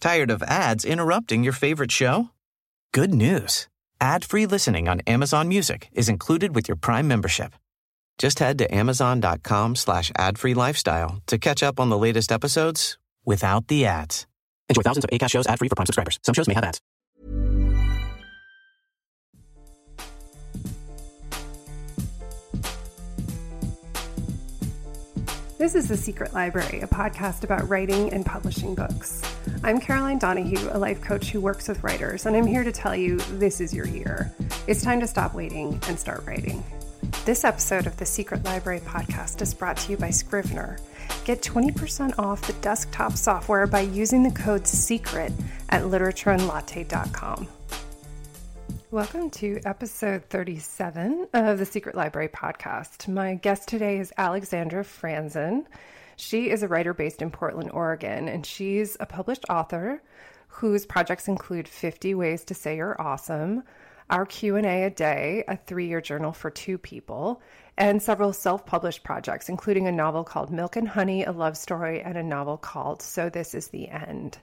Tired of ads interrupting your favorite show? Good news. Ad-free listening on Amazon Music is included with your Prime membership. Just head to amazon.com slash lifestyle to catch up on the latest episodes without the ads. Enjoy thousands of ACAST shows ad-free for Prime subscribers. Some shows may have ads. This is The Secret Library, a podcast about writing and publishing books. I'm Caroline Donahue, a life coach who works with writers, and I'm here to tell you this is your year. It's time to stop waiting and start writing. This episode of the Secret Library podcast is brought to you by Scrivener. Get 20% off the desktop software by using the code SECRET at literatureandlatte.com. Welcome to episode 37 of the Secret Library podcast. My guest today is Alexandra Franzen. She is a writer based in Portland, Oregon, and she's a published author whose projects include 50 Ways to Say You're Awesome, Our Q&A a Day, a three-year journal for two people, and several self-published projects, including a novel called Milk and Honey, a love story, and a novel called So This Is the End.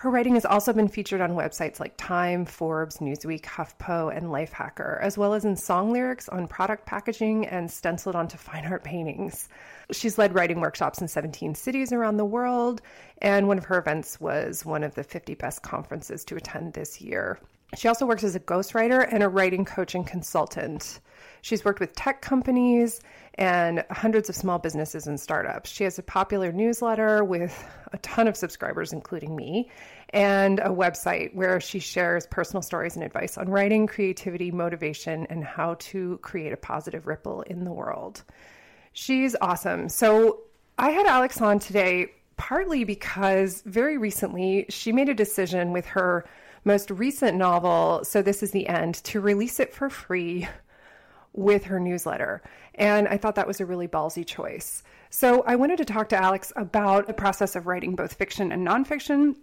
Her writing has also been featured on websites like Time, Forbes, Newsweek, HuffPo, and Lifehacker, as well as in song lyrics on product packaging and stenciled onto fine art paintings. She's led writing workshops in 17 cities around the world, and one of her events was one of the 50 best conferences to attend this year. She also works as a ghostwriter and a writing coach and consultant. She's worked with tech companies and hundreds of small businesses and startups. She has a popular newsletter with a ton of subscribers, including me, and a website where she shares personal stories and advice on writing, creativity, motivation, and how to create a positive ripple in the world. She's awesome. So I had Alex on today partly because very recently she made a decision with her most recent novel, So This Is the End, to release it for free with her newsletter. And I thought that was a really ballsy choice. So I wanted to talk to Alex about the process of writing both fiction and nonfiction,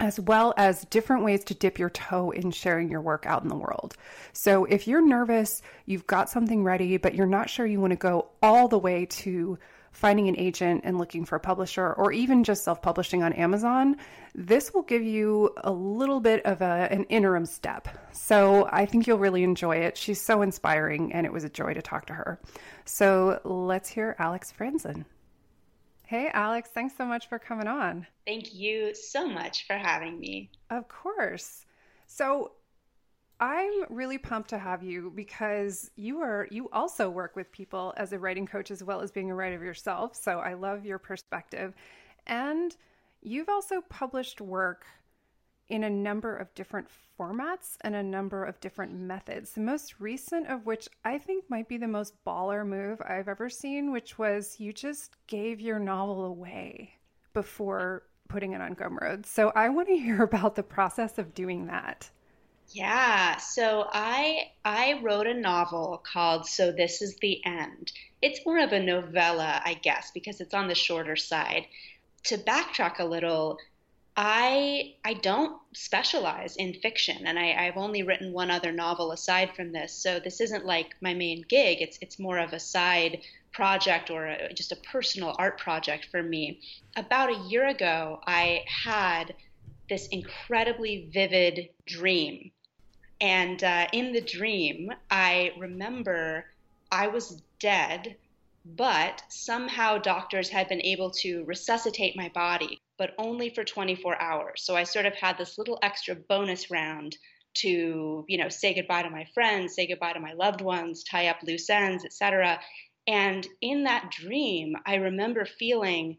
as well as different ways to dip your toe in sharing your work out in the world. So if you're nervous, you've got something ready, but you're not sure you want to go all the way to finding an agent and looking for a publisher, or even just self publishing on Amazon, this will give you a little bit of a, an interim step. So I think you'll really enjoy it. She's so inspiring, and it was a joy to talk to her. So let's hear Alex Franzen. Hey, Alex, thanks so much for coming on. Thank you so much for having me. Of course. So, I'm really pumped to have you because you are you also work with people as a writing coach as well as being a writer yourself. So I love your perspective. And you've also published work in a number of different formats and a number of different methods. The most recent of which I think might be the most baller move I've ever seen, which was you just gave your novel away before putting it on Gumroad. So I want to hear about the process of doing that. Yeah, so I I wrote a novel called So This Is the End. It's more of a novella, I guess, because it's on the shorter side. To backtrack a little, I I don't specialize in fiction, and I, I've only written one other novel aside from this. So this isn't like my main gig. It's it's more of a side project or a, just a personal art project for me. About a year ago, I had this incredibly vivid dream and uh, in the dream, I remember I was dead, but somehow doctors had been able to resuscitate my body, but only for 24 hours. So I sort of had this little extra bonus round to, you know, say goodbye to my friends, say goodbye to my loved ones, tie up loose ends, etc. And in that dream, I remember feeling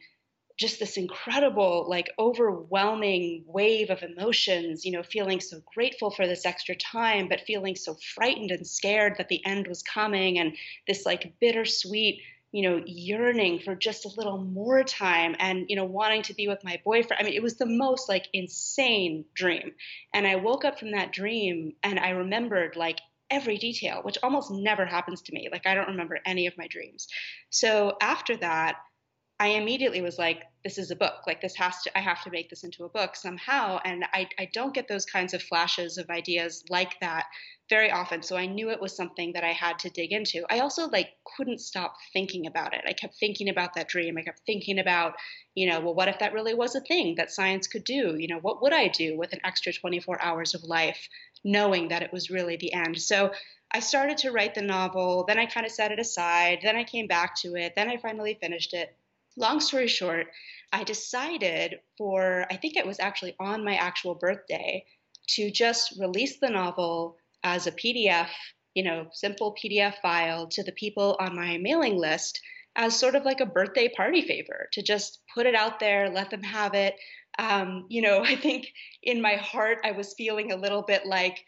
just this incredible, like overwhelming wave of emotions, you know, feeling so grateful for this extra time, but feeling so frightened and scared that the end was coming, and this like bittersweet, you know, yearning for just a little more time and, you know, wanting to be with my boyfriend. I mean, it was the most like insane dream. And I woke up from that dream and I remembered like every detail, which almost never happens to me. Like, I don't remember any of my dreams. So after that, I immediately was like, this is a book. Like this has to, I have to make this into a book somehow. And I, I don't get those kinds of flashes of ideas like that very often. So I knew it was something that I had to dig into. I also like couldn't stop thinking about it. I kept thinking about that dream. I kept thinking about, you know, well, what if that really was a thing that science could do? You know, what would I do with an extra 24 hours of life, knowing that it was really the end? So I started to write the novel. Then I kind of set it aside. Then I came back to it. Then I finally finished it long story short, I decided for, I think it was actually on my actual birthday, to just release the novel as a PDF, you know, simple PDF file to the people on my mailing list as sort of like a birthday party favor to just put it out there, let them have it. Um, you know, I think in my heart, I was feeling a little bit like,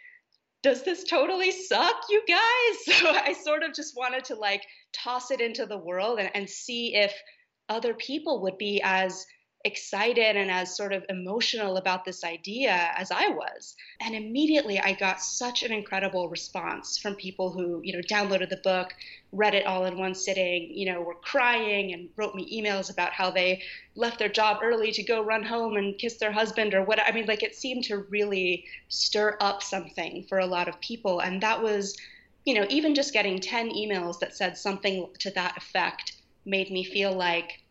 does this totally suck, you guys? So I sort of just wanted to like toss it into the world and, and see if other people would be as excited and as sort of emotional about this idea as I was. And immediately I got such an incredible response from people who, you know, downloaded the book, read it all in one sitting, you know, were crying and wrote me emails about how they left their job early to go run home and kiss their husband or what I mean like it seemed to really stir up something for a lot of people and that was, you know, even just getting 10 emails that said something to that effect made me feel like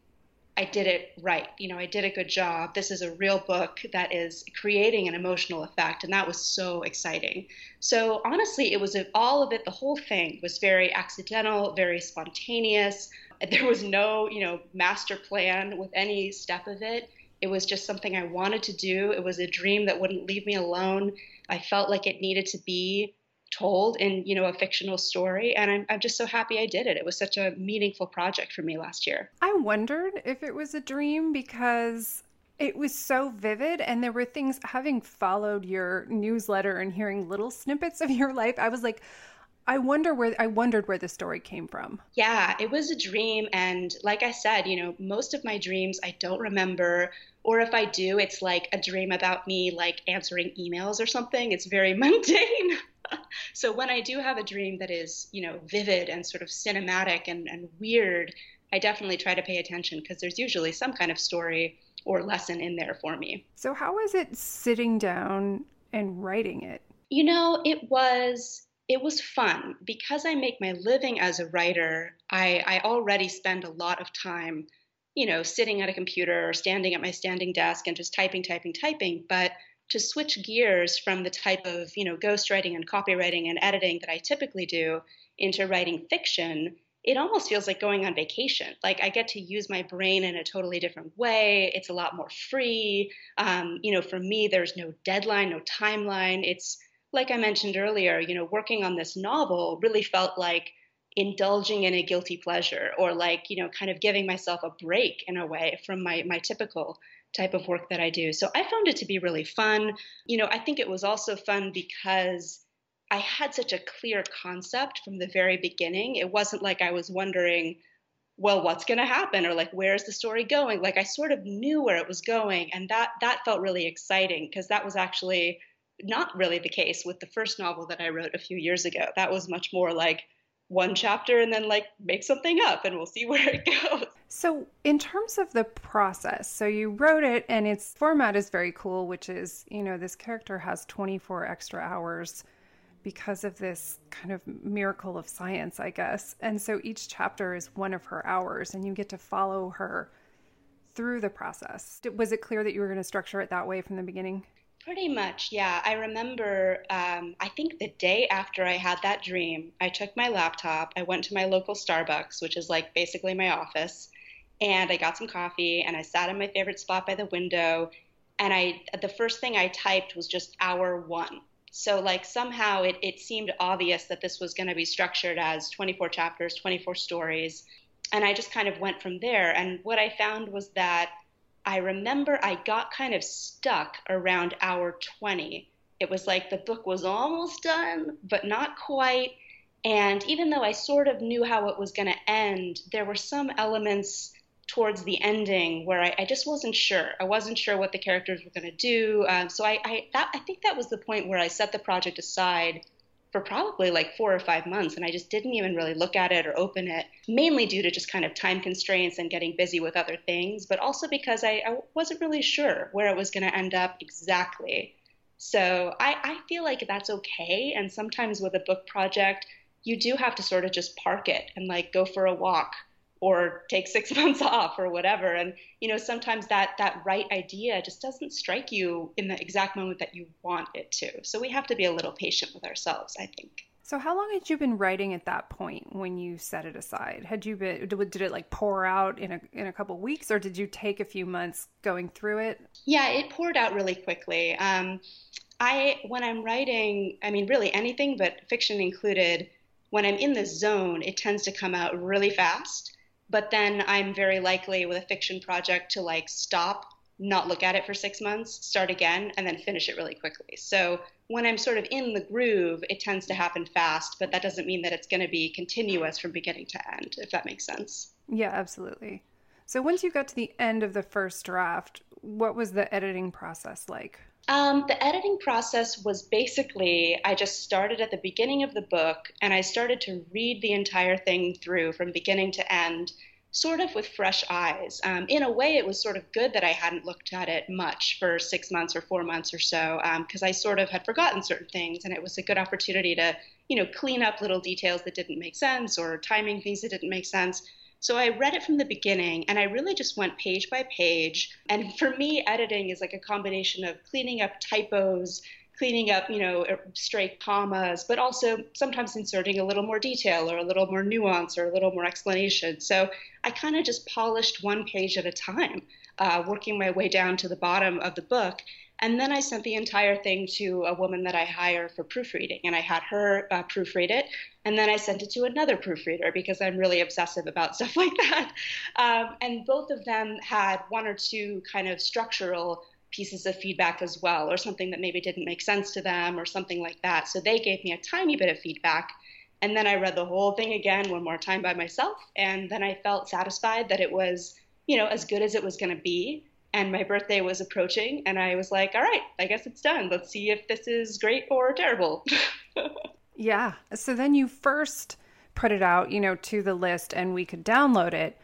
I did it right. You know, I did a good job. This is a real book that is creating an emotional effect. And that was so exciting. So, honestly, it was all of it, the whole thing was very accidental, very spontaneous. There was no, you know, master plan with any step of it. It was just something I wanted to do. It was a dream that wouldn't leave me alone. I felt like it needed to be told in you know a fictional story and I'm, I'm just so happy i did it. It was such a meaningful project for me last year. I wondered if it was a dream because it was so vivid and there were things having followed your newsletter and hearing little snippets of your life i was like I wonder where I wondered where the story came from. Yeah, it was a dream and like I said, you know, most of my dreams I don't remember or if I do, it's like a dream about me like answering emails or something. It's very mundane. so when I do have a dream that is, you know, vivid and sort of cinematic and, and weird, I definitely try to pay attention because there's usually some kind of story or lesson in there for me. So how was it sitting down and writing it? You know, it was it was fun because I make my living as a writer. I, I already spend a lot of time, you know, sitting at a computer or standing at my standing desk and just typing, typing, typing. But to switch gears from the type of you know ghostwriting and copywriting and editing that I typically do into writing fiction, it almost feels like going on vacation. Like I get to use my brain in a totally different way. It's a lot more free. Um, you know, for me, there's no deadline, no timeline. It's like I mentioned earlier. You know, working on this novel really felt like indulging in a guilty pleasure or like you know kind of giving myself a break in a way from my my typical type of work that I do. So I found it to be really fun. You know, I think it was also fun because I had such a clear concept from the very beginning. It wasn't like I was wondering, well, what's going to happen or like where's the story going? Like I sort of knew where it was going and that that felt really exciting because that was actually not really the case with the first novel that I wrote a few years ago. That was much more like one chapter and then like make something up and we'll see where it goes. So, in terms of the process, so you wrote it and its format is very cool, which is, you know, this character has 24 extra hours because of this kind of miracle of science, I guess. And so each chapter is one of her hours and you get to follow her through the process. Was it clear that you were going to structure it that way from the beginning? Pretty much, yeah. I remember, um, I think the day after I had that dream, I took my laptop, I went to my local Starbucks, which is like basically my office, and I got some coffee and I sat in my favorite spot by the window. And I, the first thing I typed was just hour one. So, like, somehow it, it seemed obvious that this was going to be structured as 24 chapters, 24 stories. And I just kind of went from there. And what I found was that I remember I got kind of stuck around hour 20. It was like the book was almost done, but not quite. And even though I sort of knew how it was going to end, there were some elements towards the ending where I, I, just wasn't sure. I wasn't sure what the characters were going to do. Um, so I, I, that, I think that was the point where I set the project aside for probably like four or five months. And I just didn't even really look at it or open it, mainly due to just kind of time constraints and getting busy with other things, but also because I, I wasn't really sure where it was going to end up exactly. So I, I feel like that's okay. And sometimes with a book project, you do have to sort of just park it and like go for a walk or take six months off or whatever. And you know sometimes that that right idea just doesn't strike you in the exact moment that you want it to. So we have to be a little patient with ourselves i think. So how long had you been writing at that point when you set it aside? Had you been did it like pour out in a in a couple weeks or did you take a few months going through it? Yeah it poured out really quickly. Um, i when i'm writing i mean really anything but fiction included when i'm in the zone it tends to come out really fast but then I'm very likely with a fiction project to like stop, not look at it for six months, start again, and then finish it really quickly. So when I'm sort of in the groove, it tends to happen fast, but that doesn't mean that it's going to be continuous from beginning to end, if that makes sense. Yeah, absolutely. So once you got to the end of the first draft, what was the editing process like? Um, the editing process was basically I just started at the beginning of the book and I started to read the entire thing through from beginning to end, sort of with fresh eyes. Um, in a way, it was sort of good that I hadn't looked at it much for six months or four months or so, because um, I sort of had forgotten certain things, and it was a good opportunity to, you know, clean up little details that didn't make sense or timing things that didn't make sense. So I read it from the beginning and I really just went page by page. And for me, editing is like a combination of cleaning up typos, cleaning up, you know, er, stray commas, but also sometimes inserting a little more detail or a little more nuance or a little more explanation. So I kind of just polished one page at a time, uh, working my way down to the bottom of the book. And then I sent the entire thing to a woman that I hire for proofreading, and I had her uh, proofread it. And then I sent it to another proofreader because I'm really obsessive about stuff like that. Um, and both of them had one or two kind of structural pieces of feedback as well, or something that maybe didn't make sense to them, or something like that. So they gave me a tiny bit of feedback. And then I read the whole thing again one more time by myself. And then I felt satisfied that it was, you know, as good as it was going to be and my birthday was approaching and i was like all right i guess it's done. Let's see if this is great or terrible. Yeah. So then you first put it out you know to the list and we could download it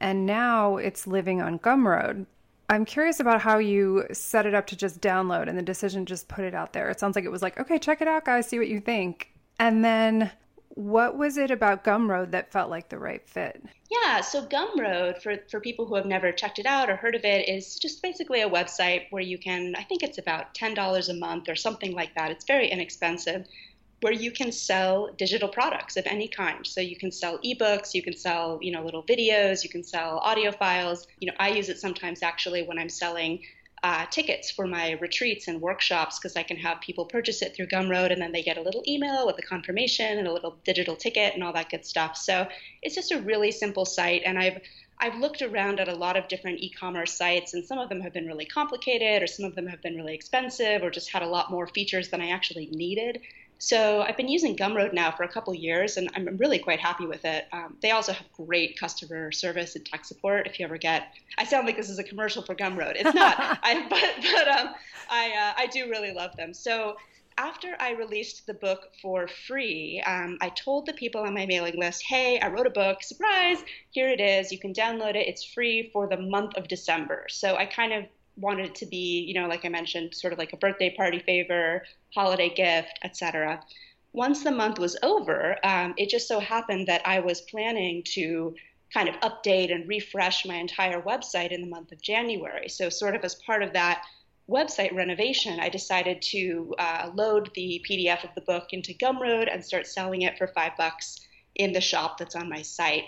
and now it's living on gumroad. I'm curious about how you set it up to just download and the decision just put it out there. It sounds like it was like okay check it out guys see what you think. And then what was it about Gumroad that felt like the right fit? Yeah, so Gumroad, for, for people who have never checked it out or heard of it, is just basically a website where you can, I think it's about $10 a month or something like that. It's very inexpensive, where you can sell digital products of any kind. So you can sell ebooks, you can sell, you know, little videos, you can sell audio files. You know, I use it sometimes actually when I'm selling uh, tickets for my retreats and workshops because I can have people purchase it through Gumroad and then they get a little email with a confirmation and a little digital ticket and all that good stuff. So it's just a really simple site, and I've I've looked around at a lot of different e-commerce sites, and some of them have been really complicated, or some of them have been really expensive, or just had a lot more features than I actually needed. So I've been using Gumroad now for a couple years, and I'm really quite happy with it. Um, they also have great customer service and tech support. If you ever get, I sound like this is a commercial for Gumroad. It's not, I, but but um, I uh, I do really love them. So after I released the book for free, um, I told the people on my mailing list, hey, I wrote a book, surprise, here it is. You can download it. It's free for the month of December. So I kind of wanted it to be, you know, like I mentioned, sort of like a birthday party favor, holiday gift, etc. Once the month was over, um, it just so happened that I was planning to kind of update and refresh my entire website in the month of January. So, sort of as part of that website renovation, I decided to uh, load the PDF of the book into Gumroad and start selling it for five bucks in the shop that's on my site.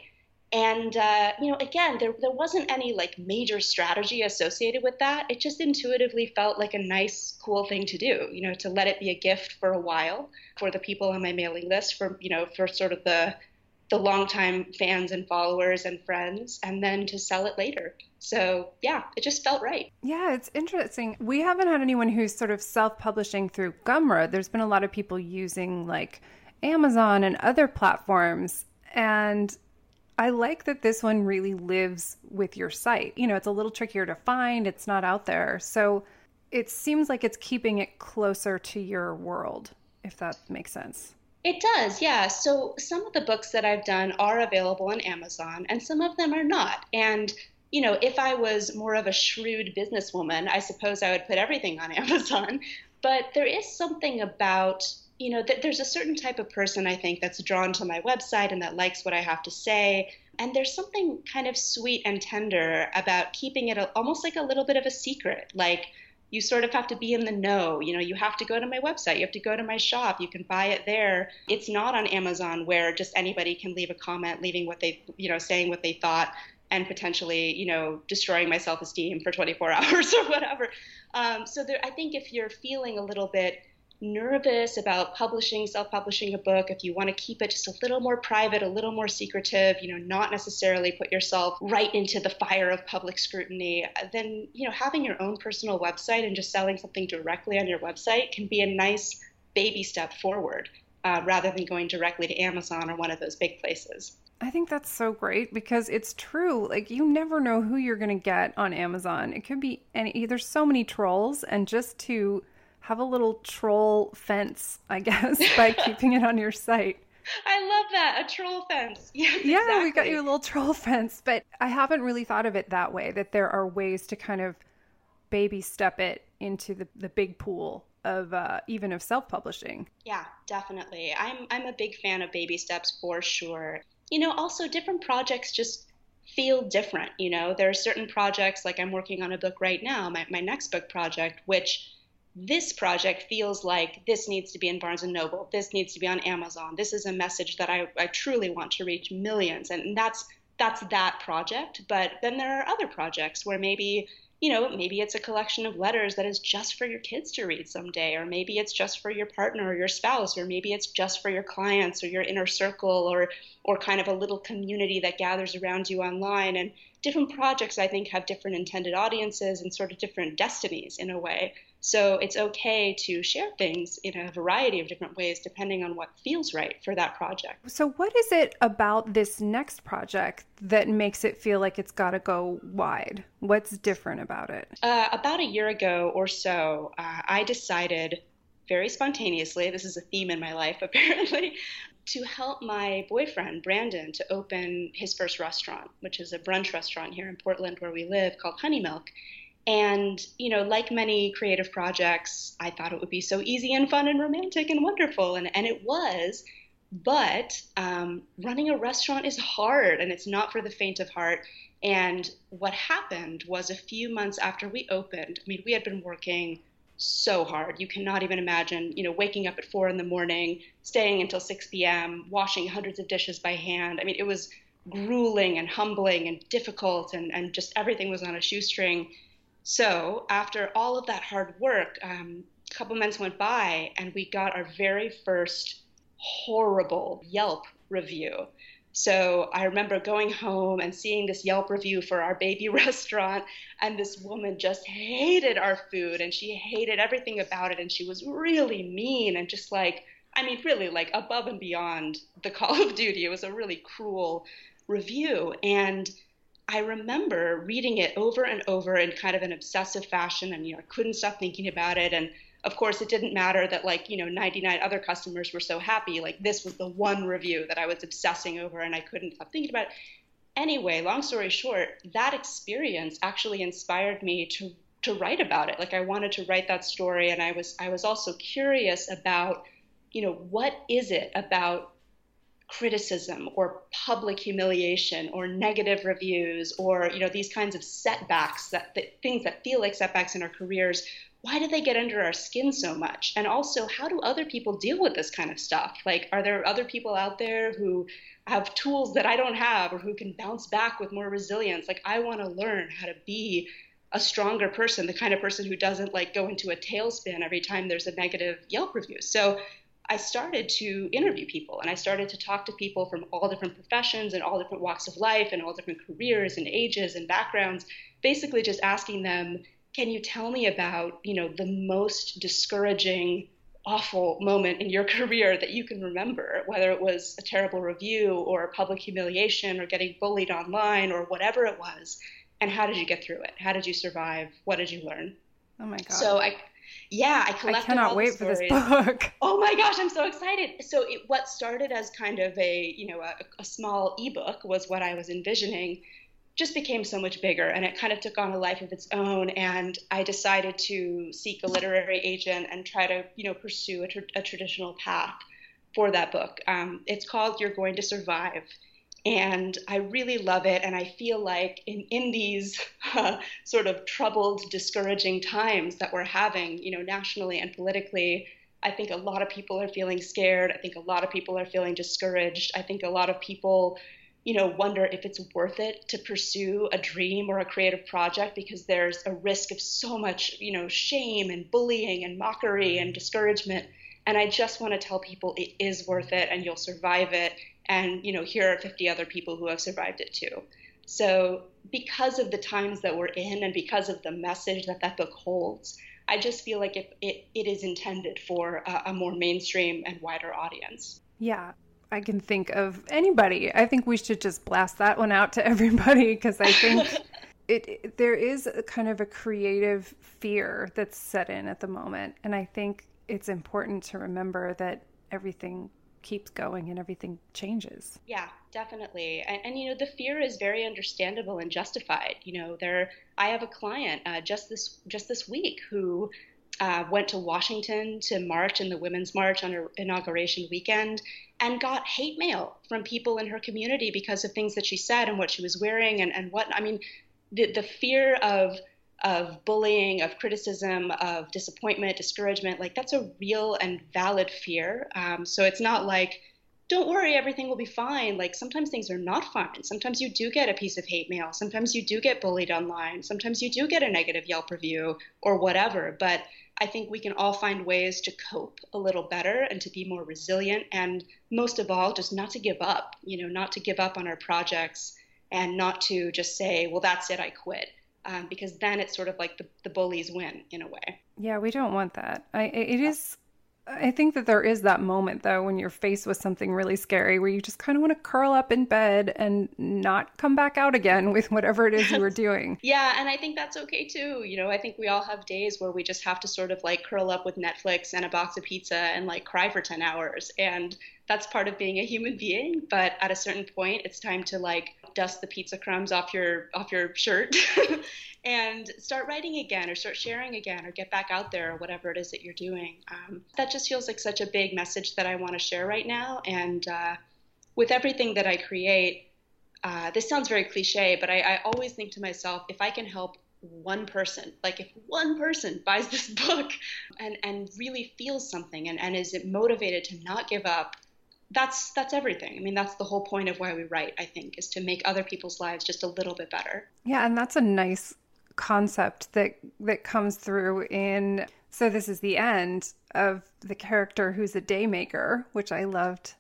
And uh, you know, again, there there wasn't any like major strategy associated with that. It just intuitively felt like a nice, cool thing to do. You know, to let it be a gift for a while for the people on my mailing list, for you know, for sort of the the longtime fans and followers and friends, and then to sell it later. So yeah, it just felt right. Yeah, it's interesting. We haven't had anyone who's sort of self-publishing through Gumroad. There's been a lot of people using like Amazon and other platforms, and I like that this one really lives with your site. You know, it's a little trickier to find, it's not out there. So it seems like it's keeping it closer to your world, if that makes sense. It does, yeah. So some of the books that I've done are available on Amazon, and some of them are not. And you know, if I was more of a shrewd businesswoman, I suppose I would put everything on Amazon. But there is something about you know, th- there's a certain type of person I think that's drawn to my website and that likes what I have to say. And there's something kind of sweet and tender about keeping it a, almost like a little bit of a secret. Like you sort of have to be in the know. You know, you have to go to my website, you have to go to my shop, you can buy it there. It's not on Amazon where just anybody can leave a comment, leaving what they, you know, saying what they thought and potentially, you know, destroying my self esteem for 24 hours or whatever. Um, so there, I think if you're feeling a little bit nervous about publishing, self publishing a book, if you want to keep it just a little more private, a little more secretive, you know, not necessarily put yourself right into the fire of public scrutiny, then, you know, having your own personal website and just selling something directly on your website can be a nice baby step forward uh, rather than going directly to Amazon or one of those big places. I think that's so great because it's true. Like you never know who you're going to get on Amazon. It could be any there's so many trolls and just to have a little troll fence, I guess, by keeping it on your site. I love that. A troll fence. Yeah, exactly. we got you a little troll fence, but I haven't really thought of it that way that there are ways to kind of baby step it into the, the big pool of uh, even of self-publishing. Yeah, definitely. I'm I'm a big fan of baby steps for sure. You know, also different projects just feel different, you know. There are certain projects like I'm working on a book right now, my, my next book project, which this project feels like this needs to be in Barnes and Noble, this needs to be on Amazon. This is a message that I, I truly want to reach millions, and that's that's that project. But then there are other projects where maybe you know maybe it's a collection of letters that is just for your kids to read someday, or maybe it's just for your partner or your spouse, or maybe it's just for your clients or your inner circle, or or kind of a little community that gathers around you online. And different projects I think have different intended audiences and sort of different destinies in a way. So it's okay to share things in a variety of different ways depending on what feels right for that project. So, what is it about this next project that makes it feel like it's got to go wide? What's different about it? Uh, about a year ago or so, uh, I decided very spontaneously, this is a theme in my life apparently, to help my boyfriend, Brandon, to open his first restaurant, which is a brunch restaurant here in Portland where we live called Honey Milk. And, you know, like many creative projects, I thought it would be so easy and fun and romantic and wonderful. And, and it was. But um, running a restaurant is hard and it's not for the faint of heart. And what happened was a few months after we opened, I mean, we had been working so hard. You cannot even imagine, you know, waking up at four in the morning, staying until 6 p.m., washing hundreds of dishes by hand. I mean, it was grueling and humbling and difficult, and, and just everything was on a shoestring. So after all of that hard work, um, a couple months went by and we got our very first horrible Yelp review. So I remember going home and seeing this Yelp review for our baby restaurant, and this woman just hated our food and she hated everything about it, and she was really mean and just like, I mean, really like above and beyond the Call of Duty. It was a really cruel review. And I remember reading it over and over in kind of an obsessive fashion, and you know, I couldn't stop thinking about it. And of course, it didn't matter that like you know, 99 other customers were so happy. Like this was the one review that I was obsessing over, and I couldn't stop thinking about it. Anyway, long story short, that experience actually inspired me to to write about it. Like I wanted to write that story, and I was I was also curious about, you know, what is it about criticism or public humiliation or negative reviews or you know these kinds of setbacks that, that things that feel like setbacks in our careers why do they get under our skin so much? And also how do other people deal with this kind of stuff? Like are there other people out there who have tools that i don't have or who can bounce back with more resilience? Like i want to learn how to be a stronger person the kind of person who doesn't like go into a tailspin every time there's a negative yelp review. So I started to interview people and I started to talk to people from all different professions and all different walks of life and all different careers and ages and backgrounds, basically just asking them, can you tell me about, you know, the most discouraging, awful moment in your career that you can remember, whether it was a terrible review or public humiliation or getting bullied online or whatever it was, and how did you get through it? How did you survive? What did you learn? Oh my god. So I yeah, I collected. I cannot wait for this book. Oh my gosh, I'm so excited! So it, what started as kind of a you know a, a small ebook was what I was envisioning, just became so much bigger, and it kind of took on a life of its own. And I decided to seek a literary agent and try to you know pursue a, tra- a traditional path for that book. Um, it's called "You're Going to Survive." And I really love it. And I feel like in, in these uh, sort of troubled, discouraging times that we're having, you know, nationally and politically, I think a lot of people are feeling scared. I think a lot of people are feeling discouraged. I think a lot of people, you know, wonder if it's worth it to pursue a dream or a creative project because there's a risk of so much, you know, shame and bullying and mockery mm-hmm. and discouragement. And I just want to tell people it is worth it and you'll survive it. And you know here are 50 other people who have survived it too. So because of the times that we're in and because of the message that that book holds i just feel like it, it, it is intended for a, a more mainstream and wider audience. Yeah i can think of anybody i think we should just blast that one out to everybody because i think it, it, there is a kind of a creative fear that's set in at the moment and i think it's important to remember that everything keeps going and everything changes. Yeah, definitely. And, and, you know, the fear is very understandable and justified. You know, there. I have a client uh, just this just this week who uh, went to Washington to march in the Women's March on her inauguration weekend and got hate mail from people in her community because of things that she said and what she was wearing and, and what. I mean, the the fear of of bullying, of criticism, of disappointment, discouragement, like that's a real and valid fear. Um, so it's not like, don't worry, everything will be fine. Like sometimes things are not fine. Sometimes you do get a piece of hate mail. Sometimes you do get bullied online. Sometimes you do get a negative Yelp review or whatever. But I think we can all find ways to cope a little better and to be more resilient. And most of all, just not to give up, you know, not to give up on our projects and not to just say, well, that's it, I quit um, because then it's sort of like the, the bullies win in a way. Yeah, we don't want that. I, it is. I think that there is that moment though when you're faced with something really scary where you just kind of want to curl up in bed and not come back out again with whatever it is you were doing. yeah, and I think that's okay too. You know, I think we all have days where we just have to sort of like curl up with Netflix and a box of pizza and like cry for 10 hours and that's part of being a human being, but at a certain point it's time to like dust the pizza crumbs off your off your shirt and start writing again or start sharing again or get back out there or whatever it is that you're doing. Um, that just feels like such a big message that i want to share right now. And uh, with everything that i create uh, this sounds very cliche but I, I always think to myself if i can help one person like if one person buys this book and and really feels something and, and is motivated to not give up that's that's everything. I mean, that's the whole point of why we write, I think, is to make other people's lives just a little bit better. Yeah, and that's a nice concept that that comes through in so this is the end of the character who's a daymaker, which I loved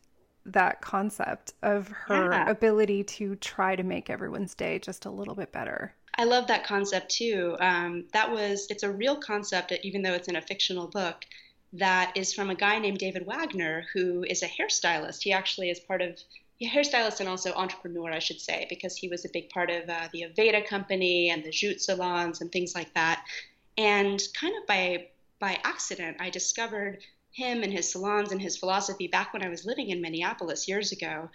that concept of her yeah. ability to try to make everyone's day just a little bit better. I love that concept too. Um, that was it's a real concept, even though it's in a fictional book that is from a guy named David Wagner, who is a hairstylist. He actually is part of a hairstylist and also entrepreneur, I should say, because he was a big part of uh, the Aveda company and the Juut salons and things like that. And kind of by by accident, I discovered him and his salons and his philosophy back when I was living in Minneapolis years ago.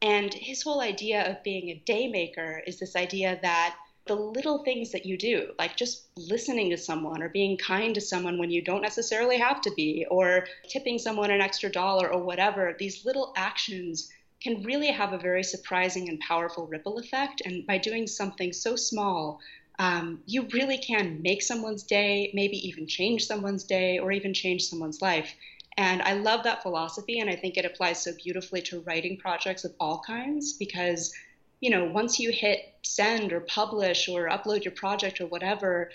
And his whole idea of being a day maker is this idea that the little things that you do, like just listening to someone or being kind to someone when you don't necessarily have to be, or tipping someone an extra dollar or whatever, these little actions can really have a very surprising and powerful ripple effect. And by doing something so small, um, you really can make someone's day, maybe even change someone's day, or even change someone's life. And I love that philosophy, and I think it applies so beautifully to writing projects of all kinds because you know, once you hit send or publish or upload your project or whatever,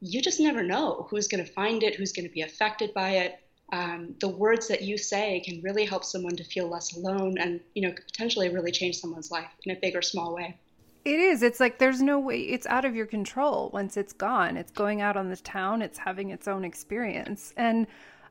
you just never know who's going to find it, who's going to be affected by it. Um, the words that you say can really help someone to feel less alone and, you know, potentially really change someone's life in a big or small way. It is. It's like there's no way, it's out of your control once it's gone. It's going out on the town, it's having its own experience. And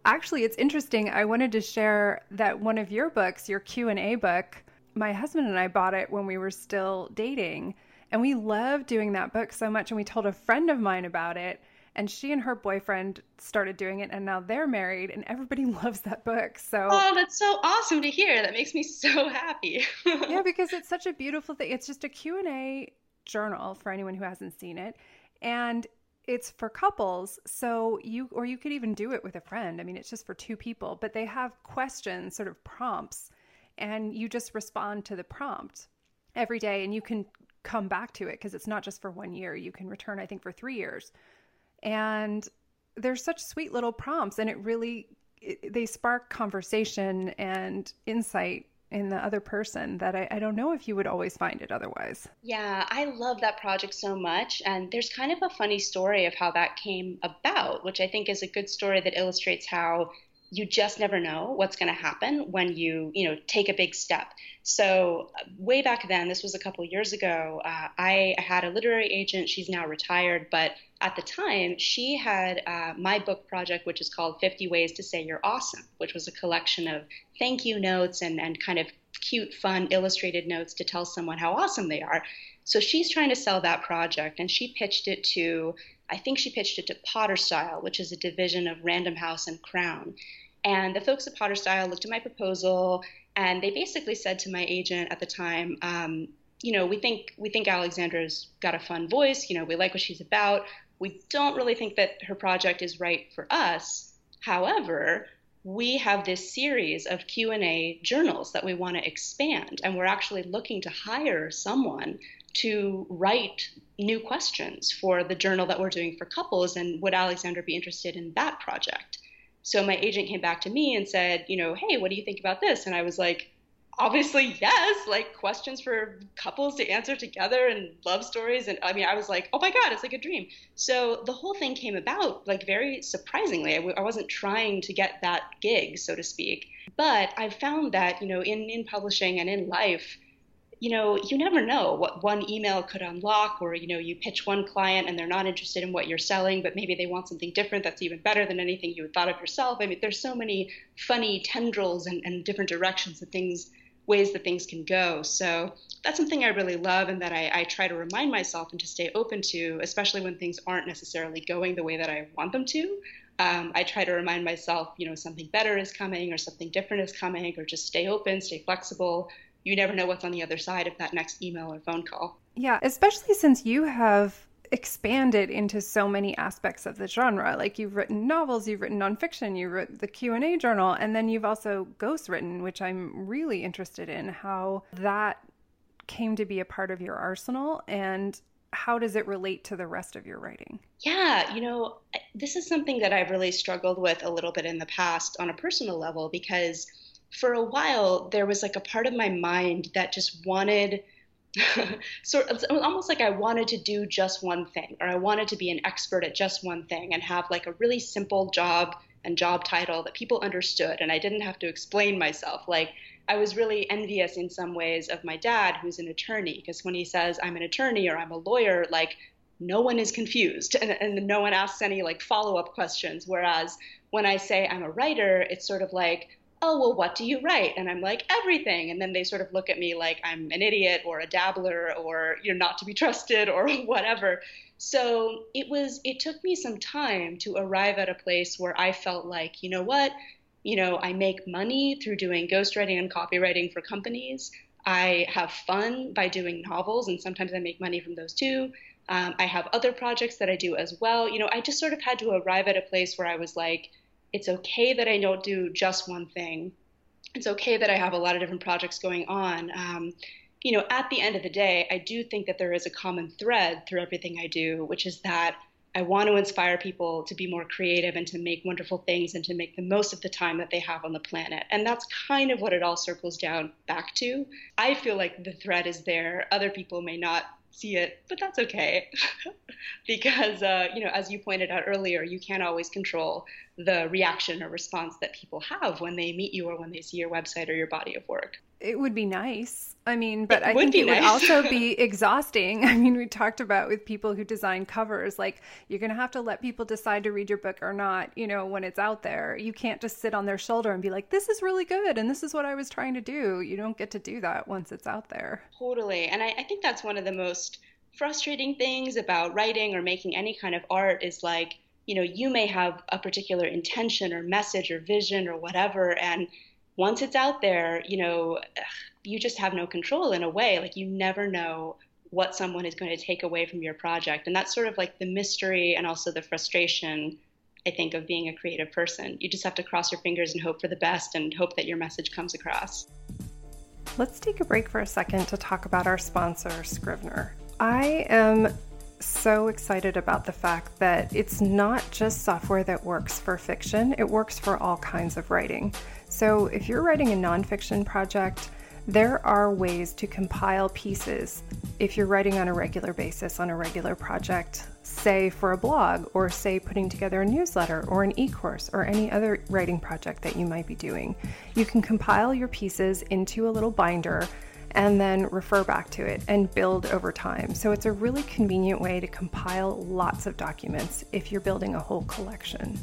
actually, it's interesting. I wanted to share that one of your books, your Q&A book, my husband and I bought it when we were still dating. And we loved doing that book so much. And we told a friend of mine about it. And she and her boyfriend started doing it and now they're married and everybody loves that book. So Oh, that's so awesome to hear. That makes me so happy. yeah, because it's such a beautiful thing. It's just a Q&A journal for anyone who hasn't seen it. And it's for couples so you or you could even do it with a friend i mean it's just for two people but they have questions sort of prompts and you just respond to the prompt every day and you can come back to it because it's not just for one year you can return i think for three years and there's such sweet little prompts and it really it, they spark conversation and insight in the other person that I, I, don't know if you would always find it otherwise. Yeah, I love that project so much. And there's kind of a funny story of how that came about, which I think is a good story that illustrates how you just never know what's going to happen when you you know take a big step. So way back then this was a couple years ago uh, i had a literary agent. She's now retired but at the time she had uh, my book project which is called 50 ways to say you're awesome which was a collection of thank you notes and, and kind of cute fun illustrated notes to tell someone how awesome they are so she's trying to sell that project and she pitched it to I think she pitched it to Potter Style, which is a division of Random House and Crown. And the folks at Potter Style looked at my proposal, and they basically said to my agent at the time, um, you know, we think we think Alexandra's got a fun voice. You know, we like what she's about. We don't really think that her project is right for us. However, we have this series of q&a journals that we want to expand and we're actually looking to hire someone to write new questions for the journal that we're doing for couples and would Alexandra be interested in that project? So my agent came back to me and said you know hey what do you think about this? And i was like obviously yes like questions for couples to answer together and love stories. And i mean i was like oh my god it's like a dream. So the whole thing came about like very surprisingly. I w- I wasn't trying to get that gig so to speak. But i've found that you know in in publishing and in life you know, you never know what one email could unlock, or, you know, you pitch one client and they're not interested in what you're selling, but maybe they want something different that's even better than anything you had thought of yourself. I mean, there's so many funny tendrils and, and different directions that things ways that things can go. So that's something I really love and that I, I, try to remind myself and to stay open to, especially when things aren't necessarily going the way that I want them to. Um, I try to remind myself, you know, something better is coming or something different is coming, or just stay open, stay flexible. You never know what's on the other side of that next email or phone call. Yeah, especially since you have expanded into so many aspects of the genre. Like you've written novels you've written nonfiction you wrote the q&a journal and then you've also ghost written which i'm really interested in how that came to be a part of your arsenal and how does it relate to the rest of your writing? Yeah you know this is something that i've really struggled with a little bit in the past on a personal level because for a while there was like a part of my mind that just wanted so it's almost like I wanted to do just one thing, or I wanted to be an expert at just one thing and have like a really simple job and job title that people understood, and I didn't have to explain myself. Like I was really envious in some ways of my dad, who's an attorney, because when he says I'm an attorney or I'm a lawyer, like no one is confused and, and no one asks any like follow up questions. Whereas when I say I'm a writer, it's sort of like, oh, well, what do you write? And I'm like, everything. And then they sort of look at me like I'm an idiot or a dabbler or you're not to be trusted or whatever. So it was, it took me some time to arrive at a place where I felt like, you know what? You know, I make money through doing ghostwriting and copywriting for companies. I have fun by doing novels, and sometimes I make money from those too. Um, I have other projects that I do as well. You know, I just sort of had to arrive at a place where I was like, it's okay that I don't do just one thing. It's okay that I have a lot of different projects going on. Um, you know, at the end of the day, I do think that there is a common thread through everything I do, which is that I want to inspire people to be more creative and to make wonderful things and to make the most of the time that they have on the planet. And that's kind of what it all circles down back to. I feel like the thread is there. Other people may not see it, but that's okay. because, uh, you know, as you pointed out earlier, you can't always control the reaction or response that people have when they meet you or when they see your website or your body of work. It would be nice. I mean, but it I think it nice. would also be exhausting. I mean, we talked about with people who design covers, like you're going to have to let people decide to read your book or not, you know, when it's out there. You can't just sit on their shoulder and be like, this is really good and this is what I was trying to do. You don't get to do that once it's out there. Totally. And I, I think that's one of the most frustrating things about writing or making any kind of art is like, you know, you may have a particular intention or message or vision or whatever. And once it's out there, you know, you just have no control in a way. Like you never know what someone is going to take away from your project. And that's sort of like the mystery and also the frustration, I think, of being a creative person. You just have to cross your fingers and hope for the best and hope that your message comes across. Let's take a break for a second to talk about our sponsor, Scrivener. I am so excited about the fact that it's not just software that works for fiction, it works for all kinds of writing. So if you're writing a nonfiction project, there are ways to compile pieces if you're writing on a regular basis on a regular project, say for a blog, or say putting together a newsletter or an e course or any other writing project that you might be doing. You can compile your pieces into a little binder and then refer back to it and build over time. So it's a really convenient way to compile lots of documents if you're building a whole collection.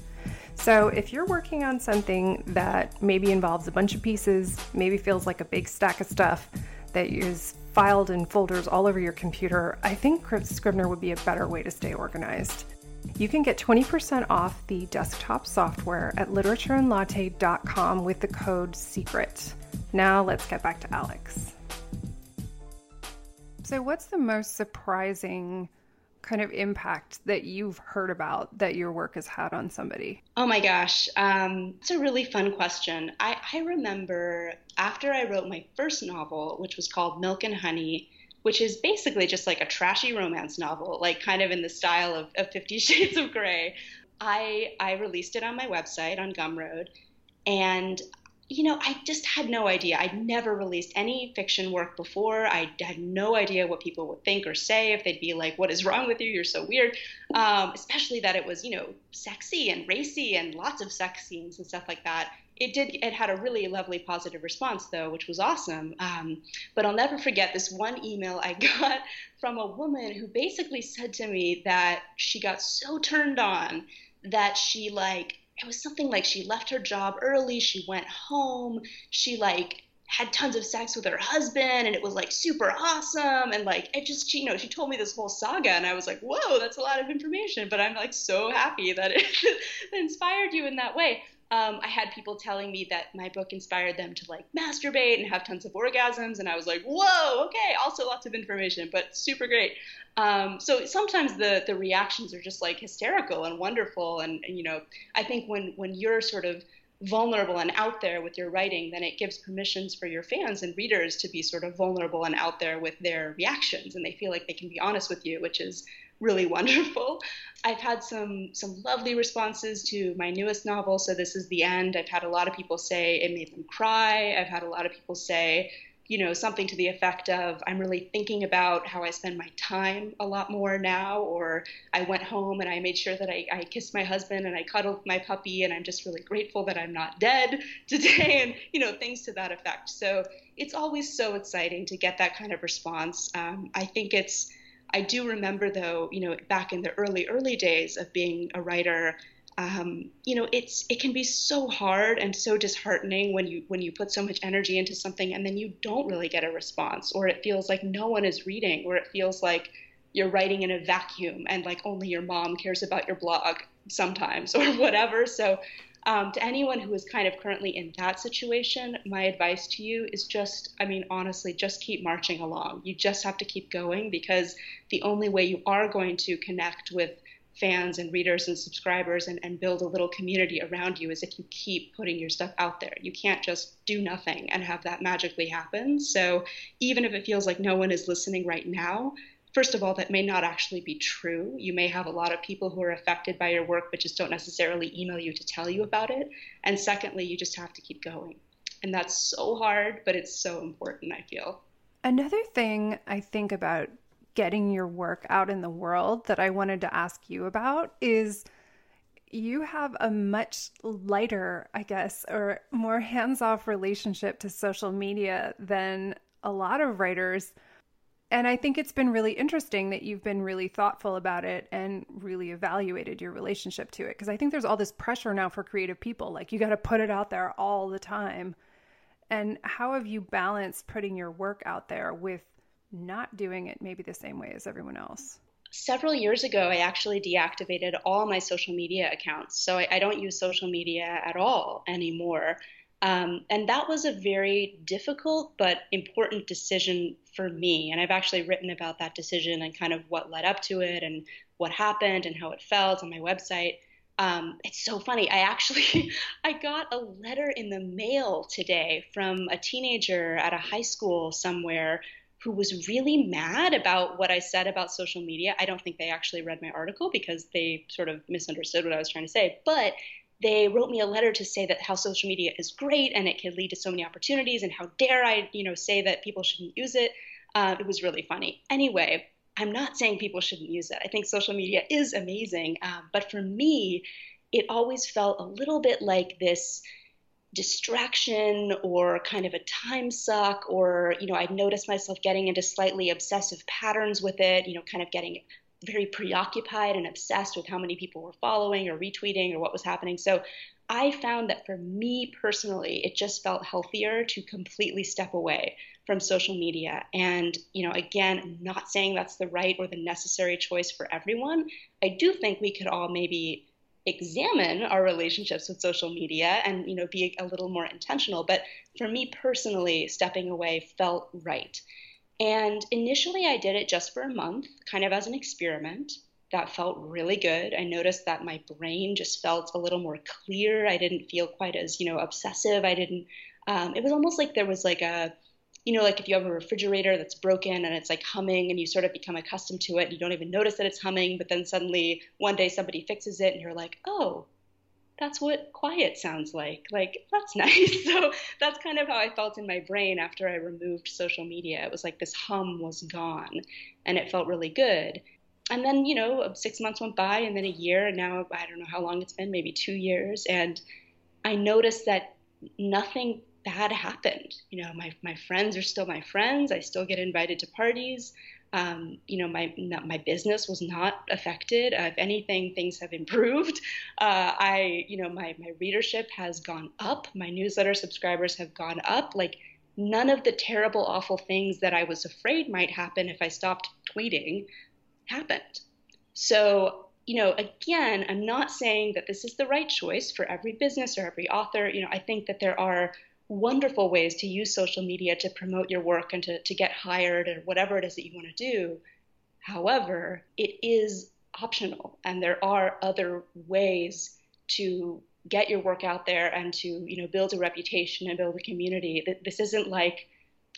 So, if you're working on something that maybe involves a bunch of pieces, maybe feels like a big stack of stuff that is filed in folders all over your computer, I think Scrivener would be a better way to stay organized. You can get 20% off the desktop software at literatureandlatte.com with the code SECRET. Now, let's get back to Alex. So, what's the most surprising kind of impact that you've heard about that your work has had on somebody? Oh my gosh, um, it's a really fun question. I, I remember after I wrote my first novel, which was called Milk and Honey, which is basically just like a trashy romance novel, like kind of in the style of, of Fifty Shades of Grey. I I released it on my website on Gumroad, and you know, I just had no idea. I'd never released any fiction work before. I had no idea what people would think or say, if they'd be like, What is wrong with you? You're so weird. Um, especially that it was, you know, sexy and racy and lots of sex scenes and stuff like that. It did, it had a really lovely positive response, though, which was awesome. Um, but I'll never forget this one email I got from a woman who basically said to me that she got so turned on that she, like, it was something like she left her job early, she went home, she like had tons of sex with her husband and it was like super awesome and like it just she, you know she told me this whole saga and i was like whoa that's a lot of information but i'm like so happy that it inspired you in that way um, I had people telling me that my book inspired them to like masturbate and have tons of orgasms, and I was like, "Whoa, okay!" Also, lots of information, but super great. Um, so sometimes the the reactions are just like hysterical and wonderful, and, and you know, I think when when you're sort of vulnerable and out there with your writing, then it gives permissions for your fans and readers to be sort of vulnerable and out there with their reactions, and they feel like they can be honest with you, which is really wonderful. I've had some some lovely responses to my newest novel, so this is the end. I've had a lot of people say it made them cry. I've had a lot of people say, you know, something to the effect of I'm really thinking about how I spend my time a lot more now, or I went home and I made sure that I, I kissed my husband and I cuddled my puppy, and I'm just really grateful that I'm not dead today, and you know, things to that effect. So it's always so exciting to get that kind of response. Um, I think it's I do remember, though, you know, back in the early, early days of being a writer, um, you know, it's it can be so hard and so disheartening when you when you put so much energy into something and then you don't really get a response, or it feels like no one is reading, or it feels like you're writing in a vacuum and like only your mom cares about your blog sometimes, or whatever. So um, to anyone who is kind of currently in that situation, my advice to you is just, I mean, honestly, just keep marching along. You just have to keep going because the only way you are going to connect with fans and readers and subscribers and, and build a little community around you is if you keep putting your stuff out there. You can't just do nothing and have that magically happen. So even if it feels like no one is listening right now, first of all, that may not actually be true. You may have a lot of people who are affected by your work, but just don't necessarily email you to tell you about it. And secondly, you just have to keep going. And that's so hard, but it's so important, I feel. Another thing I think about getting your work out in the world that I wanted to ask you about is you have a much lighter, I guess, or more hands off relationship to social media than a lot of writers and I think it's been really interesting that you've been really thoughtful about it and really evaluated your relationship to it. Because I think there's all this pressure now for creative people. Like, you got to put it out there all the time. And how have you balanced putting your work out there with not doing it maybe the same way as everyone else? several years ago, I actually deactivated all my social media accounts. So I, I don't use social media at all anymore. Um, and that was a very difficult but important decision for me. And I've actually written about that decision and kind of what led up to it and what happened and how it felt on my website. Um, it's so funny. I actually I got a letter in the mail today from a teenager at a high school somewhere who was really mad about what I said about social media. I don't think they actually read my article because they sort of misunderstood what I was trying to say. But they wrote me a letter to say that how social media is great and it can lead to so many opportunities and how dare I, you know, say that people shouldn't use it. Uh, it was really funny. Anyway, I'm not saying people shouldn't use it. I think social media is amazing, um, but for me, it always felt a little bit like this distraction or kind of a time suck or you know i'd noticed myself getting into slightly obsessive patterns with it you know kind of getting very preoccupied and obsessed with how many people were following or retweeting or what was happening. So I found that for me personally, it just felt healthier to completely step away from social media. And, you know, again, not saying that's the right or the necessary choice for everyone. I do think we could all maybe examine our relationships with social media and, you know, be a little more intentional. But for me personally, stepping away felt right. And initially, I did it just for a month, kind of as an experiment. That felt really good. I noticed that my brain just felt a little more clear. I didn't feel quite as, you know, obsessive. I didn't, um, it was almost like there was like a, you know, like if you have a refrigerator that's broken and it's like humming and you sort of become accustomed to it, and you don't even notice that it's humming, but then suddenly one day somebody fixes it and you're like, oh, that's what quiet sounds like. Like, that's nice. So that's kind of how I felt in my brain after I removed social media. It was like this hum was gone and it felt really good. And then, you know, six months went by and then a year, and now I don't know how long it's been, maybe two years. And I noticed that nothing bad happened. You know, my, my friends are still my friends. I still get invited to parties. Um, you know, my my business was not affected. Uh, if anything, things have improved. Uh, I, you know, my my readership has gone up. My newsletter subscribers have gone up. Like none of the terrible, awful things that I was afraid might happen if I stopped tweeting happened. So, you know, again, I'm not saying that this is the right choice for every business or every author. You know, I think that there are wonderful ways to use social media to promote your work and to, to get hired or whatever it is that you want to do. However, it is optional and there are other ways to get your work out there and to you know build a reputation and build a community. This isn't like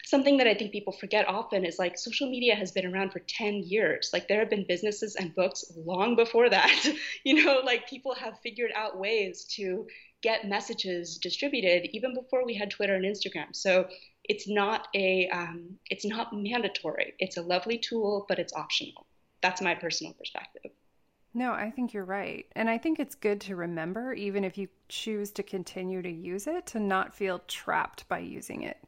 something that i think people forget often is like social media has been around for 10 years. Like there have been businesses and books long before that. You know like people have figured out ways to get messages distributed even before we had Twitter and Instagram. So it's not a um, it's not mandatory. It's a lovely tool, but it's optional. That's my personal perspective. No, I think you're right. And I think it's good to remember, even if you choose to continue to use it, to not feel trapped by using it.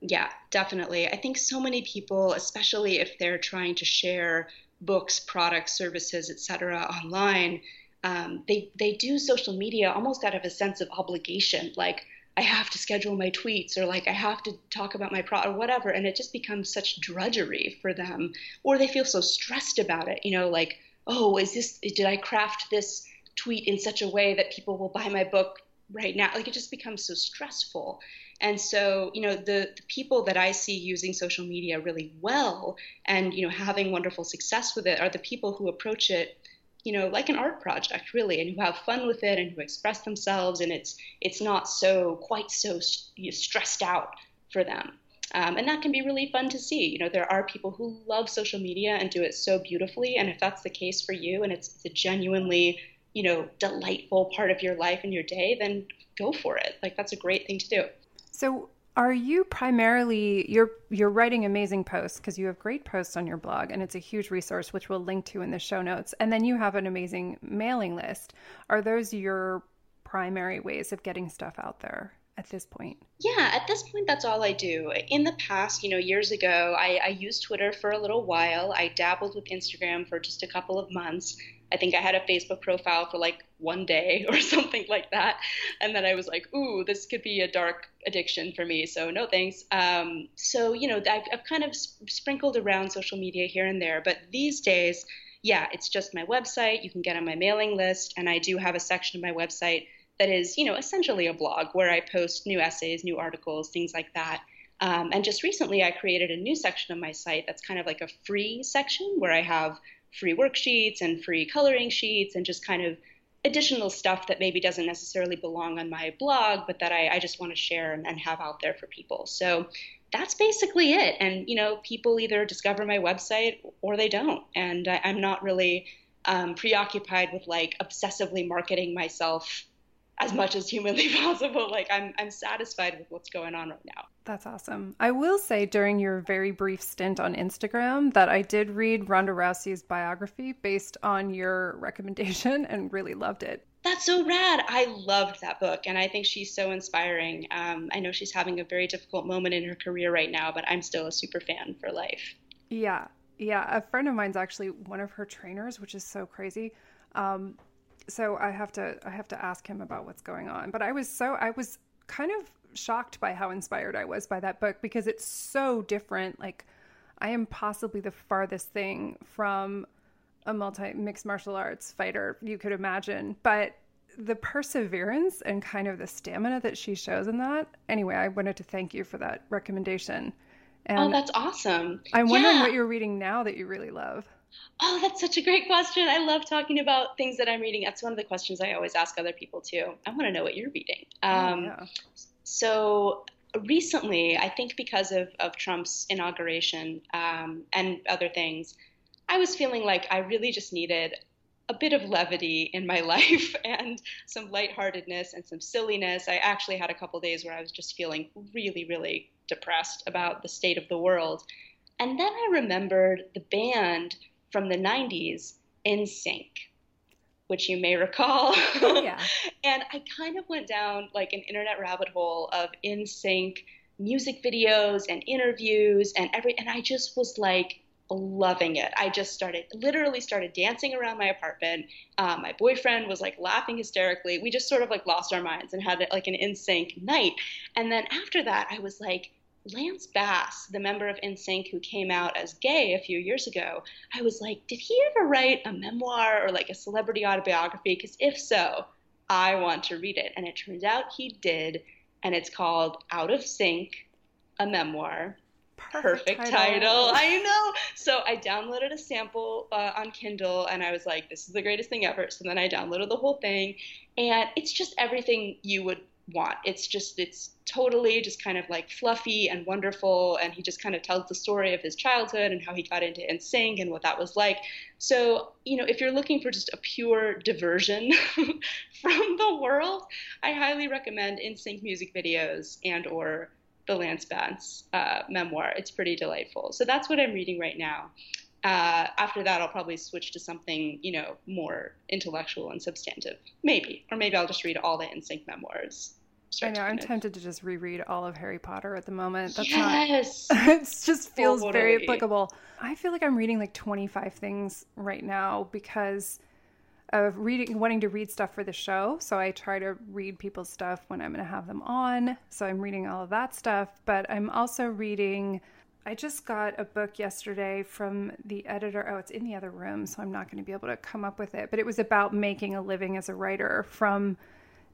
Yeah, definitely. I think so many people, especially if they're trying to share books, products, services, etc., online, um, they they do social media almost out of a sense of obligation, like I have to schedule my tweets or like I have to talk about my product or whatever, and it just becomes such drudgery for them, or they feel so stressed about it. You know, like oh, is this did I craft this tweet in such a way that people will buy my book right now? Like it just becomes so stressful. And so, you know, the, the, people that I see using social media really well and, you know, having wonderful success with it are the people who approach it you know like an art project really and who have fun with it and who express themselves and it's it's not so quite so stressed out for them. Um, and that can be really fun to see. You know there are people who love social media and do it so beautifully and if that's the case for you and it's, it's a genuinely you know delightful part of your life and your day then go for it. Like that's a great thing to do. So are you primarily you're you're writing amazing posts because you have great posts on your blog and it's a huge resource which we'll link to in the show notes and then you have an amazing mailing list. Are those your primary ways of getting stuff out there? at this point? Yeah, at this point, that's all I do. In the past, you know, years ago, I, I, used Twitter for a little while. I dabbled with Instagram for just a couple of months. I think I had a Facebook profile for like one day or something like that. And then I was like, ooh, this could be a dark addiction for me. So no thanks. Um, so, you know, I've, I've kind of sprinkled around social media here and there. But these days, yeah, it's just my website. You can get on my mailing list, and I do have a section of my website that is, you know, essentially a blog where I post new essays, new articles, things like that. Um, and just recently, I created a new section of my site that's kind of like a free section where I have free worksheets and free coloring sheets and just kind of additional stuff that maybe doesn't necessarily belong on my blog, but that I, I just want to share and, and, have out there for people. So that's basically it. And, you know, people either discover my website or they don't. And I, am not really um, preoccupied with like obsessively marketing myself as much as humanly possible. Like I'm I'm satisfied with what's going on right now. That's awesome. I will say during your very brief stint on Instagram that I did read Ronda Rousey's biography based on your recommendation and really loved it. That's so rad. I loved that book, and I think she's so inspiring. Um, I know she's having a very difficult moment in her career right now, but I'm still a super fan for life. Yeah, yeah. A friend of mine's actually one of her trainers, which is so crazy. Um, so I have to I have to ask him about what's going on. But I was so I was kind of shocked by how inspired I was by that book because it's so different. Like I am possibly the farthest thing from a multi mixed martial arts fighter you could imagine, but the perseverance and kind of the stamina that she shows in that. Anyway, I wanted to thank you for that recommendation. Oh, and oh, that's awesome. I'm wondering yeah. what you're reading now that you really love. Oh, that's such a great question. I love talking about things that I'm reading. That's one of the questions I always ask other people too. I want to know what you're reading. Oh, um, yeah. So recently, I think because of, of Trump's inauguration um, and other things, I was feeling like I really just needed a bit of levity in my life and some lightheartedness and some silliness. I actually had a couple days where I was just feeling really, really depressed about the state of the world. And then I remembered the band from the 90s, NSYNC, which you may recall. Oh, yeah. and I kind of went down like an internet rabbit hole of NSYNC music videos and interviews and every, and I just was like, loving it. I just started, literally started dancing around my apartment. Um, my boyfriend was like laughing hysterically. We just sort of like lost our minds and had like an NSYNC night. And then after that, I was like, Lance Bass, the member of NSYNC who came out as gay a few years ago, I was like, did he ever write a memoir or like a celebrity autobiography? Because if so, I want to read it. And it turns out he did. And it's called Out of Sync, a memoir. Perfect, Perfect title. title. I know. So I downloaded a sample uh, on Kindle and I was like, this is the greatest thing ever. So then I downloaded the whole thing. And it's just everything you would want. It's just, it's totally just kind of like fluffy and wonderful. And he just kind of tells the story of his childhood and how he got into NSYNC and what that was like. So, you know, if you're looking for just a pure diversion from the world, I highly recommend NSYNC music videos and or the Lance Bass uh, memoir. It's pretty delightful. So that's what I'm reading right now. Uh, after that, I'll probably switch to something, you know, more intellectual and substantive. Maybe. Or maybe I'll just read all the NSYNC memoirs. I know. I'm tempted to just reread all of Harry Potter at the moment. That's yes. Not, it just feels totally. very applicable. I feel like I'm reading like 25 things right now because of reading, wanting to read stuff for the show. So I try to read people's stuff when I'm going to have them on. So I'm reading all of that stuff. But I'm also reading I just got a book yesterday from the editor. Oh, it's in the other room, so I'm not going to be able to come up with it. But it was about making a living as a writer from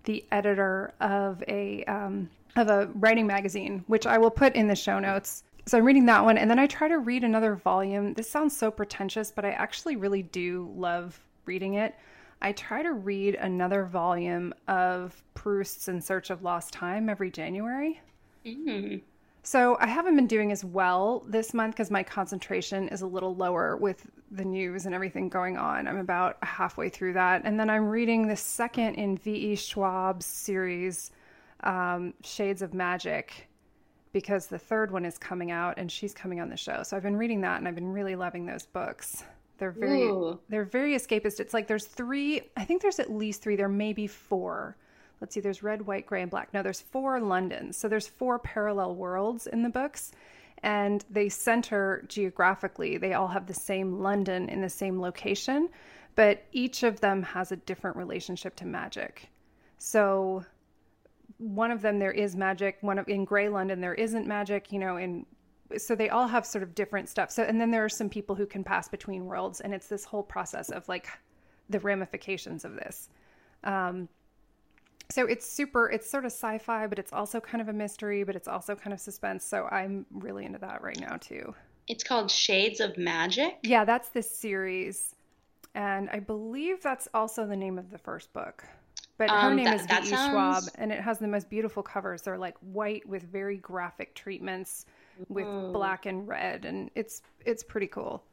the editor of a um, of a writing magazine, which I will put in the show notes. So I'm reading that one, and then I try to read another volume. This sounds so pretentious, but I actually really do love reading it. I try to read another volume of Proust's In Search of Lost Time every January. Mm-hmm. So I haven't been doing as well this month because my concentration is a little lower with the news and everything going on. I'm about halfway through that. And then I'm reading the second in V.E. Schwab's series, um, Shades of Magic, because the third one is coming out and she's coming on the show. So I've been reading that and I've been really loving those books. They're very Ooh. they're very escapist. It's like there's three, I think there's at least three, there may be four let's see, there's red, white, gray, and black. No, there's four Londons. So there's four parallel worlds in the books, and they center geographically. They all have the same London in the same location, but each of them has a different relationship to magic. So one of them there is magic. One of in Gray London there isn't magic. You know, in so they all have sort of different stuff. So and then there are some people who can pass between worlds, and it's this whole process of like the ramifications of this. Um, so it's super it's sort of sci-fi but it's also kind of a mystery but it's also kind of suspense so i'm really into that right now too it's called shades of magic yeah that's this series and i believe that's also the name of the first book but her um, name that, is V.E. Sounds... Schwab, and it has the most beautiful covers. They're like white with very graphic treatments, with black and red, and it's it's pretty cool.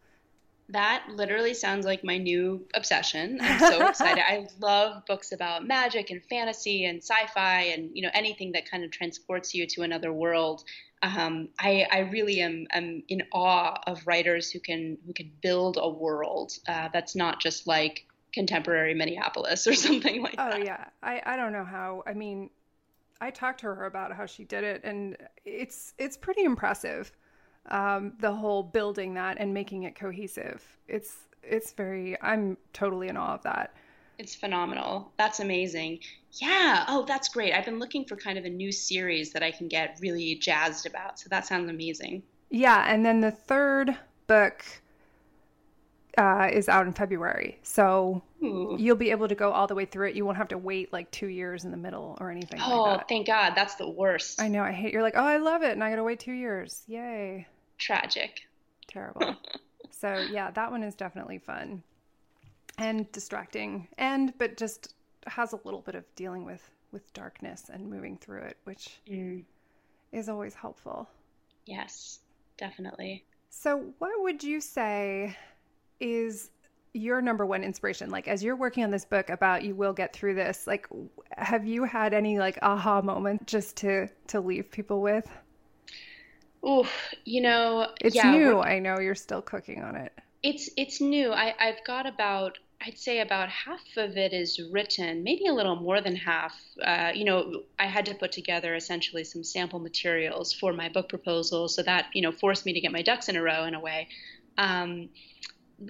That literally sounds like my new obsession. I'm so excited. I love books about magic and fantasy and sci-fi and you know anything that kind of transports you to another world. Um, I, I, really am, am, in awe of writers who can who can build a world uh, that's not just like contemporary Minneapolis or something like oh, that. Oh yeah, I, I don't know how. I mean, I talked to her about how she did it, and it's it's pretty impressive um, the whole building that and making it cohesive. It's it's very I'm totally in awe of that. It's phenomenal. That's amazing. Yeah. Oh, that's great. I've been looking for kind of a new series that I can get really jazzed about. So that sounds amazing. Yeah, and then the third book uh, is out in February. So Ooh. you'll be able to go all the way through it. You won't have to wait like two years in the middle or anything. Oh, like thank God. That's the worst. I know. I hate. You're like, oh, I love it, and I got to wait two years. Yay tragic. Terrible. so yeah, that one is definitely fun and distracting, and but just has a little bit of dealing with with darkness and moving through it, which mm. is always helpful. Yes, definitely. So, what would you say is your number one inspiration? Like, as you're working on this book about you will get through this, like, have you had any like aha moment just to to leave people with? Oh, you know, it's yeah, new. I know you're still cooking on it. It's it's new. I, I've got about I'd say about half of it is written, maybe a little more than half. Uh, you know, I had to put together essentially some sample materials for my book proposal, so that you know forced me to get my ducks in a row in a way. Um,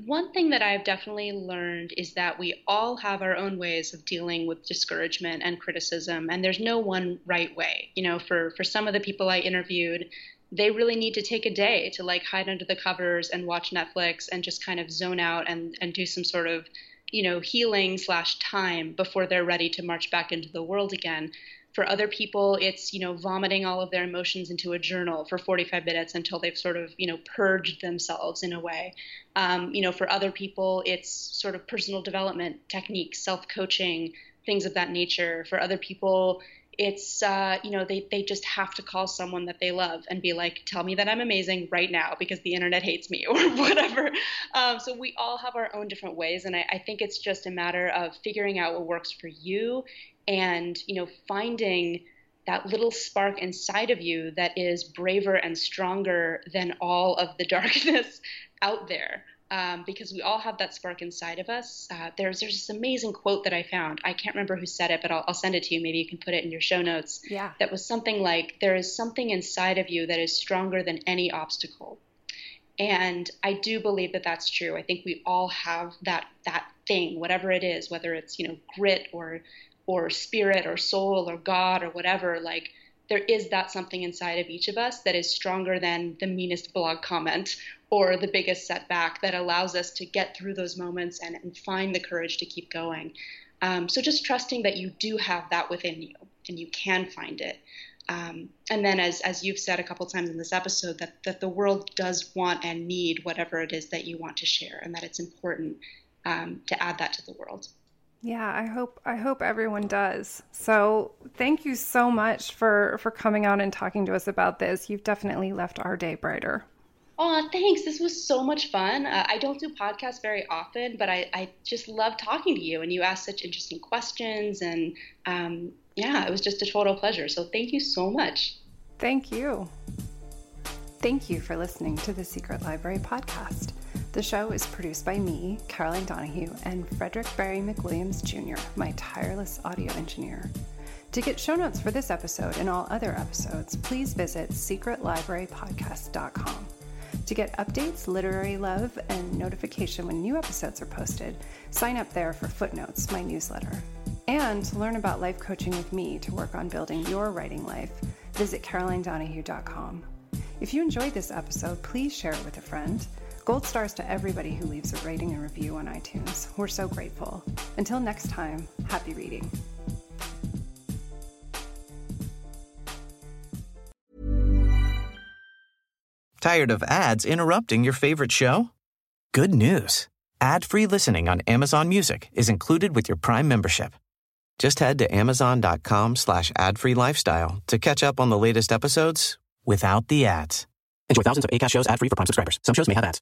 one thing that I've definitely learned is that we all have our own ways of dealing with discouragement and criticism, and there's no one right way. You know, for for some of the people I interviewed, they really need to take a day to like hide under the covers and watch Netflix and just kind of zone out and and do some sort of you know healing slash time before they're ready to march back into the world again. For other people, it's you know vomiting all of their emotions into a journal for 45 minutes until they've sort of you know purged themselves in a way. Um, you know, for other people, it's sort of personal development techniques, self coaching, things of that nature. For other people, it's uh, you know they, they just have to call someone that they love and be like tell me that i'm amazing right now because the internet hates me or whatever. Um, so we all have our own different ways and I, I think it's just a matter of figuring out what works for you and you know finding that little spark inside of you that is braver and stronger than all of the darkness out there um, because we all have that spark inside of us. Uh, there's there's this amazing quote that I found. I can't remember who said it, but I'll, I'll, send it to you. Maybe you can put it in your show notes. Yeah. That was something like, "There is something inside of you that is stronger than any obstacle," and I do believe that that's true. I think we all have that that thing, whatever it is, whether it's you know grit or or spirit or soul or God or whatever. Like there is that something inside of each of us that is stronger than the meanest blog comment or the biggest setback that allows us to get through those moments and, and find the courage to keep going. Um, so just trusting that you do have that within you and you can find it. Um, and then, as, as you've said a couple times in this episode, that, that the world does want and need whatever it is that you want to share, and that it's important um, to add that to the world. Yeah, I hope I hope everyone does. So, thank you so much for for coming on and talking to us about this. You've definitely left our day brighter. Oh, thanks. This was so much fun. Uh, I don't do podcasts very often, but I, I just love talking to you, and you ask such interesting questions. And um, yeah, it was just a total pleasure. So thank you so much. Thank you. Thank you for listening to the Secret Library podcast. The show is produced by me, Caroline Donahue, and Frederick Barry McWilliams Jr., my tireless audio engineer. To get show notes for this episode and all other episodes, please visit secretlibrarypodcast.com. To get updates, literary love, and notification when new episodes are posted, sign up there for Footnotes, my newsletter. And to learn about life coaching with me to work on building your writing life, visit carolinedonahue.com. If you enjoyed this episode, please share it with a friend. Gold stars to everybody who leaves a rating and review on iTunes. We're so grateful. Until next time, happy reading. Tired of ads interrupting your favorite show? Good news. Ad-free listening on Amazon Music is included with your Prime membership. Just head to amazon.com slash ad-free lifestyle to catch up on the latest episodes without the ads. Enjoy thousands of ACAST shows ad-free for Prime subscribers. Some shows may have ads.